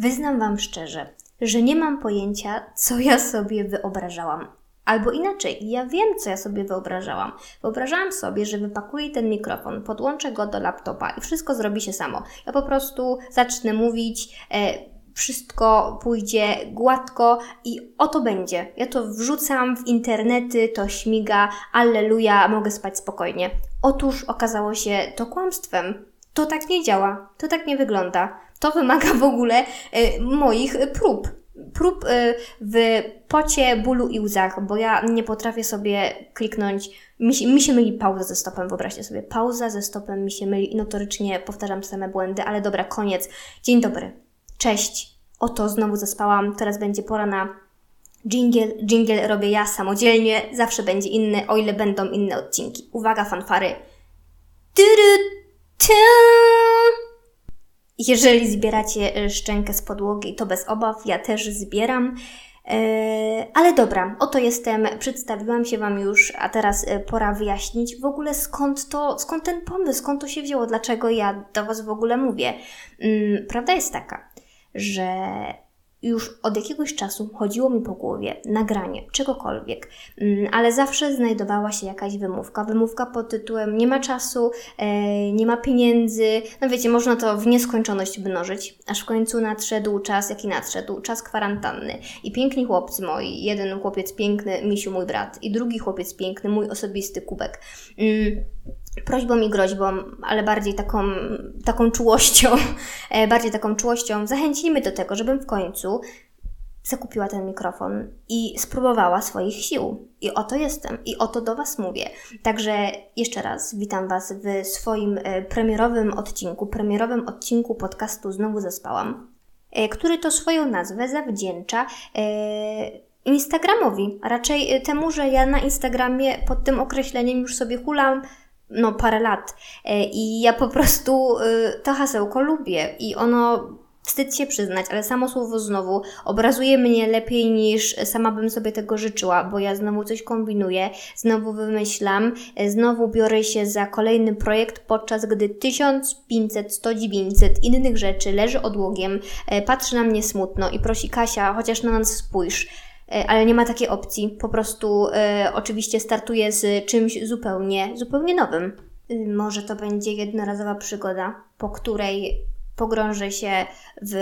Wyznam Wam szczerze, że nie mam pojęcia, co ja sobie wyobrażałam. Albo inaczej, ja wiem, co ja sobie wyobrażałam. Wyobrażałam sobie, że wypakuję ten mikrofon, podłączę go do laptopa i wszystko zrobi się samo. Ja po prostu zacznę mówić, e, wszystko pójdzie gładko i oto będzie. Ja to wrzucam w internety, to śmiga, alleluja, mogę spać spokojnie. Otóż okazało się to kłamstwem. To tak nie działa, to tak nie wygląda. To wymaga w ogóle y, moich prób. Prób y, w pocie, bólu i łzach, bo ja nie potrafię sobie kliknąć. Mi się, mi się myli pauza ze stopem, wyobraźcie sobie. Pauza ze stopem mi się myli i notorycznie powtarzam same błędy, ale dobra, koniec. Dzień dobry. Cześć. Oto znowu zaspałam. Teraz będzie pora na jingle. Jingle robię ja samodzielnie. Zawsze będzie inny, o ile będą inne odcinki. Uwaga, fanfary. Jeżeli zbieracie e, szczękę z podłogi, to bez obaw, ja też zbieram. E, ale dobra, oto jestem, przedstawiłam się Wam już, a teraz e, pora wyjaśnić w ogóle skąd to, skąd ten pomysł, skąd to się wzięło, dlaczego ja do Was w ogóle mówię. Mm, prawda jest taka, że już od jakiegoś czasu chodziło mi po głowie nagranie czegokolwiek, mm, ale zawsze znajdowała się jakaś wymówka. Wymówka pod tytułem nie ma czasu, e, nie ma pieniędzy. No wiecie, można to w nieskończoność mnożyć, aż w końcu nadszedł czas, jaki nadszedł? Czas kwarantanny. I piękni chłopcy moi, jeden chłopiec piękny, Misiu mój brat, i drugi chłopiec piękny, mój osobisty kubek. Mm prośbą i groźbą, ale bardziej taką, taką czułością, e, bardziej taką czułością, zachęcili do tego, żebym w końcu zakupiła ten mikrofon i spróbowała swoich sił. I oto jestem, i oto do Was mówię. Także jeszcze raz witam Was w swoim e, premierowym odcinku, premierowym odcinku podcastu Znowu Zaspałam, e, który to swoją nazwę zawdzięcza Instagramowi, raczej temu, że ja na Instagramie pod tym określeniem już sobie hulam no, parę lat. E, I ja po prostu e, to hasełko lubię i ono wstyd się przyznać, ale samo słowo znowu obrazuje mnie lepiej niż sama bym sobie tego życzyła, bo ja znowu coś kombinuję, znowu wymyślam, e, znowu biorę się za kolejny projekt, podczas gdy 1500, 100, 900 innych rzeczy leży odłogiem, patrzy na mnie smutno i prosi Kasia, chociaż na nas spójrz. E, ale nie ma takiej opcji. Po prostu e, oczywiście startuję z czymś zupełnie, zupełnie nowym. Y, może to będzie jednorazowa przygoda, po której pogrążę się w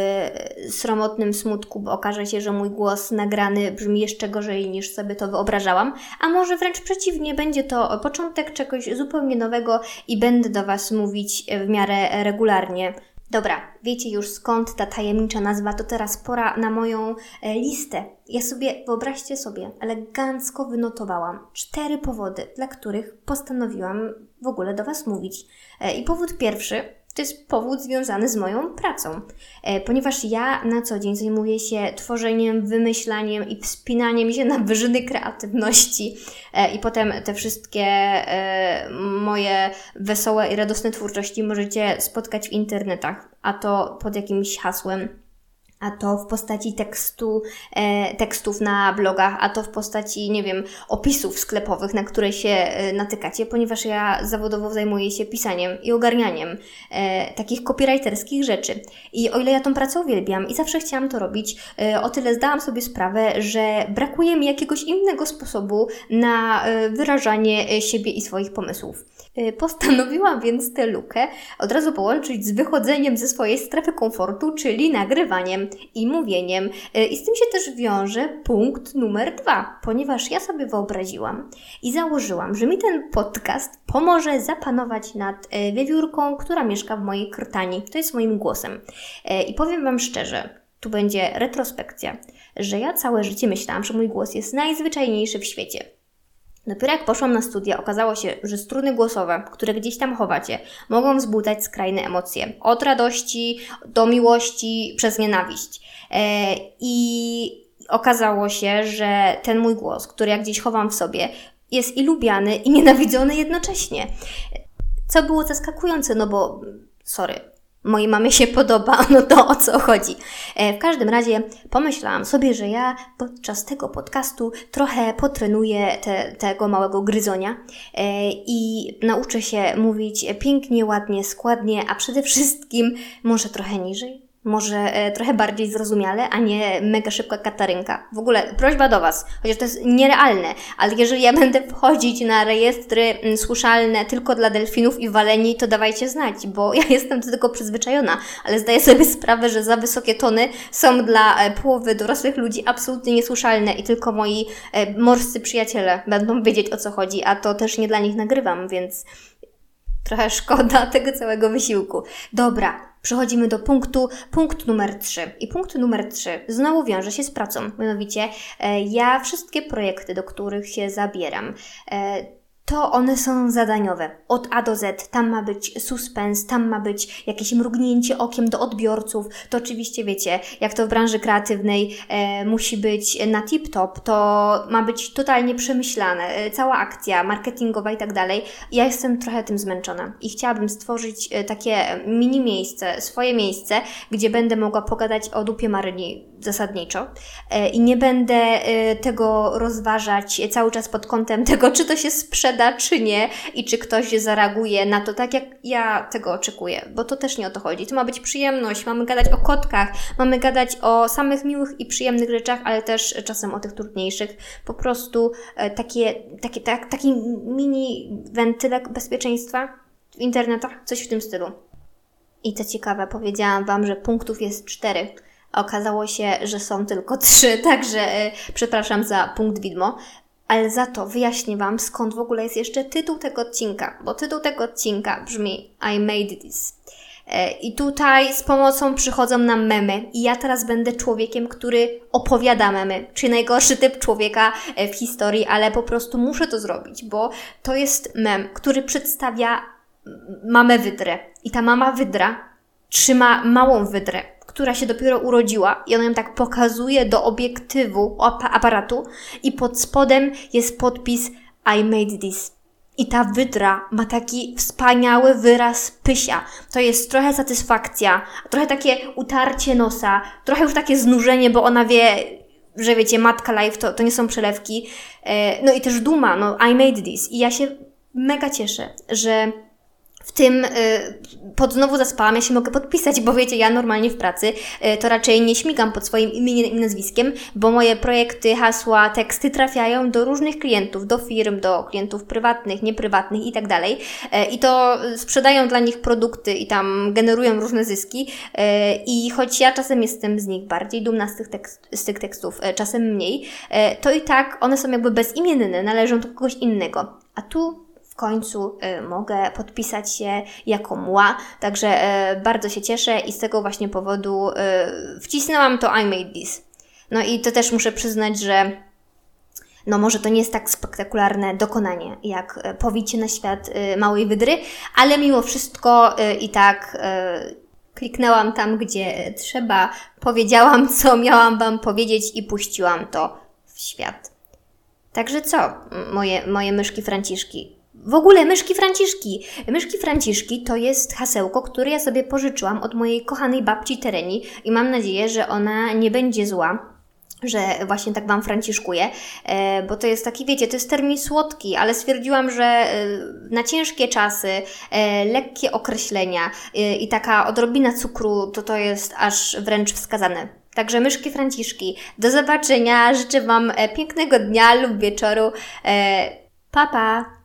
sromotnym smutku, bo okaże się, że mój głos nagrany brzmi jeszcze gorzej niż sobie to wyobrażałam, a może wręcz przeciwnie, będzie to początek czegoś zupełnie nowego i będę do Was mówić w miarę regularnie. Dobra, wiecie już skąd ta tajemnicza nazwa, to teraz pora na moją e, listę. Ja sobie, wyobraźcie sobie, elegancko wynotowałam cztery powody, dla których postanowiłam w ogóle do Was mówić. E, I powód pierwszy to jest powód związany z moją pracą, e, ponieważ ja na co dzień zajmuję się tworzeniem, wymyślaniem i wspinaniem się na wyżyny kreatywności e, i potem te wszystkie e, moje wesołe i radosne twórczości możecie spotkać w internetach, a to pod jakimś hasłem a to w postaci tekstu, e, tekstów na blogach, a to w postaci, nie wiem, opisów sklepowych, na które się e, natykacie, ponieważ ja zawodowo zajmuję się pisaniem i ogarnianiem e, takich copywriterskich rzeczy. I o ile ja tą pracę uwielbiam i zawsze chciałam to robić, e, o tyle zdałam sobie sprawę, że brakuje mi jakiegoś innego sposobu na e, wyrażanie e, siebie i swoich pomysłów. Postanowiłam więc tę lukę od razu połączyć z wychodzeniem ze swojej strefy komfortu, czyli nagrywaniem i mówieniem. E, I z tym się też wiąże punkt numer dwa, ponieważ ja sobie wyobraziłam i założyłam, że mi ten podcast pomoże zapanować nad e, wiewiórką, która mieszka w mojej krtani. To jest moim głosem. I powiem Wam szczerze, tu będzie retrospekcja, że ja całe życie myślałam, że mój głos jest najzwyczajniejszy w świecie Dopiero jak poszłam na studia, okazało się, że struny głosowe, które gdzieś tam chowacie, mogą wzbudzać skrajne emocje. Od radości do miłości przez nienawiść. E, I okazało się, że ten mój głos, który ja gdzieś chowam w sobie, jest i lubiany, i nienawidzony jednocześnie. Co było zaskakujące, no bo, sorry, mojej mamie się podoba, no to o co chodzi. E, w każdym razie pomyślałam sobie, że ja podczas tego podcastu trochę potrenuję te, tego małego gryzonia e, i nauczę się mówić pięknie, ładnie, składnie, a przede wszystkim może trochę niżej może e, trochę bardziej zrozumiale, a nie mega szybka katarynka. W ogóle prośba do Was, chociaż to jest nierealne, ale jeżeli ja będę wchodzić na rejestry mm, słyszalne tylko dla delfinów i waleni, to dawajcie znać, bo ja jestem do tego przyzwyczajona, ale zdaję sobie sprawę, że za wysokie tony są dla e, połowy dorosłych ludzi absolutnie niesłyszalne i tylko moi e, morscy przyjaciele będą wiedzieć o co chodzi, a to też nie dla nich nagrywam, więc trochę szkoda tego całego wysiłku. Dobra, Przechodzimy do punktu, punkt numer 3. I punkt numer 3 znowu wiąże się z pracą. Mianowicie, e, ja wszystkie projekty, do których się zabieram, e, to one są zadaniowe. Od A do Z. Tam ma być suspens, tam ma być jakieś mrugnięcie okiem do odbiorców. To oczywiście wiecie, jak to w branży kreatywnej e, musi być na tip-top, to ma być totalnie przemyślane. E, cała akcja marketingowa i tak dalej. Ja jestem trochę tym zmęczona i chciałabym stworzyć e, takie mini miejsce, swoje miejsce, gdzie będę mogła pogadać o dupie Maryni zasadniczo e, i nie będę e, tego rozważać cały czas pod kątem tego, czy to się sprzeda, czy nie i czy ktoś zareaguje na to tak, jak ja tego oczekuję, bo to też nie o to chodzi. To ma być przyjemność, mamy gadać o kotkach, mamy gadać o samych miłych i przyjemnych rzeczach, ale też czasem o tych trudniejszych. Po prostu e, takie, takie, tak, taki mini wentylek bezpieczeństwa w internetach, coś w tym stylu. I co ciekawe, powiedziałam Wam, że punktów jest cztery okazało się, że są tylko trzy, także e, przepraszam za punkt widmo. Ale za to wyjaśnię Wam, skąd w ogóle jest jeszcze tytuł tego odcinka, bo tytuł tego odcinka brzmi I made this. E, I tutaj z pomocą przychodzą nam memy. I ja teraz będę człowiekiem, który opowiada memy. Czy najgorszy typ człowieka e, w historii, ale po prostu muszę to zrobić, bo to jest mem, który przedstawia mamę wydrę. I ta mama wydra trzyma małą wydrę która się dopiero urodziła i ona ją tak pokazuje do obiektywu aparatu i pod spodem jest podpis I made this. I ta wydra ma taki wspaniały wyraz pysia. To jest trochę satysfakcja, trochę takie utarcie nosa, trochę już takie znużenie, bo ona wie, że wiecie, matka live to, to nie są przelewki. E, no i też duma, no I made this. I ja się mega cieszę, że w tym y, pod znowu zaspałam, ja się mogę podpisać, bo wiecie, ja normalnie w pracy y, to raczej nie śmigam pod swoim imieniem i nazwiskiem, bo moje projekty, hasła, teksty trafiają do różnych klientów, do firm, do klientów prywatnych, nieprywatnych i tak dalej. Y, I to sprzedają dla nich produkty i tam generują różne zyski. I choć ja czasem jestem z nich bardziej dumna z tych, tekst, z tych tekstów, czasem mniej, to i tak one są jakby bezimienne, należą do kogoś innego. A tu końcu y, mogę podpisać się jako mła, także y, bardzo się cieszę i z tego właśnie powodu y, wcisnęłam to I made this. No i to też muszę przyznać, że no może to nie jest tak spektakularne dokonanie, jak powicie na świat małej wydry, ale mimo wszystko i tak kliknęłam tam, gdzie trzeba, powiedziałam, co miałam Wam powiedzieć i puściłam to w świat. Także co, moje, moje myszki Franciszki? W ogóle myszki Franciszki. Myszki Franciszki to jest hasełko, które ja sobie pożyczyłam od mojej kochanej babci Tereni i mam nadzieję, że ona nie będzie zła że właśnie tak Wam franciszkuję, e, bo to jest taki, wiecie, to jest termin słodki, ale stwierdziłam, że e, na ciężkie czasy, e, lekkie określenia i taka odrobina cukru, to to jest aż wręcz wskazane. Także myszki Franciszki, do zobaczenia, życzę Wam pięknego dnia lub wieczoru. Pa, pa!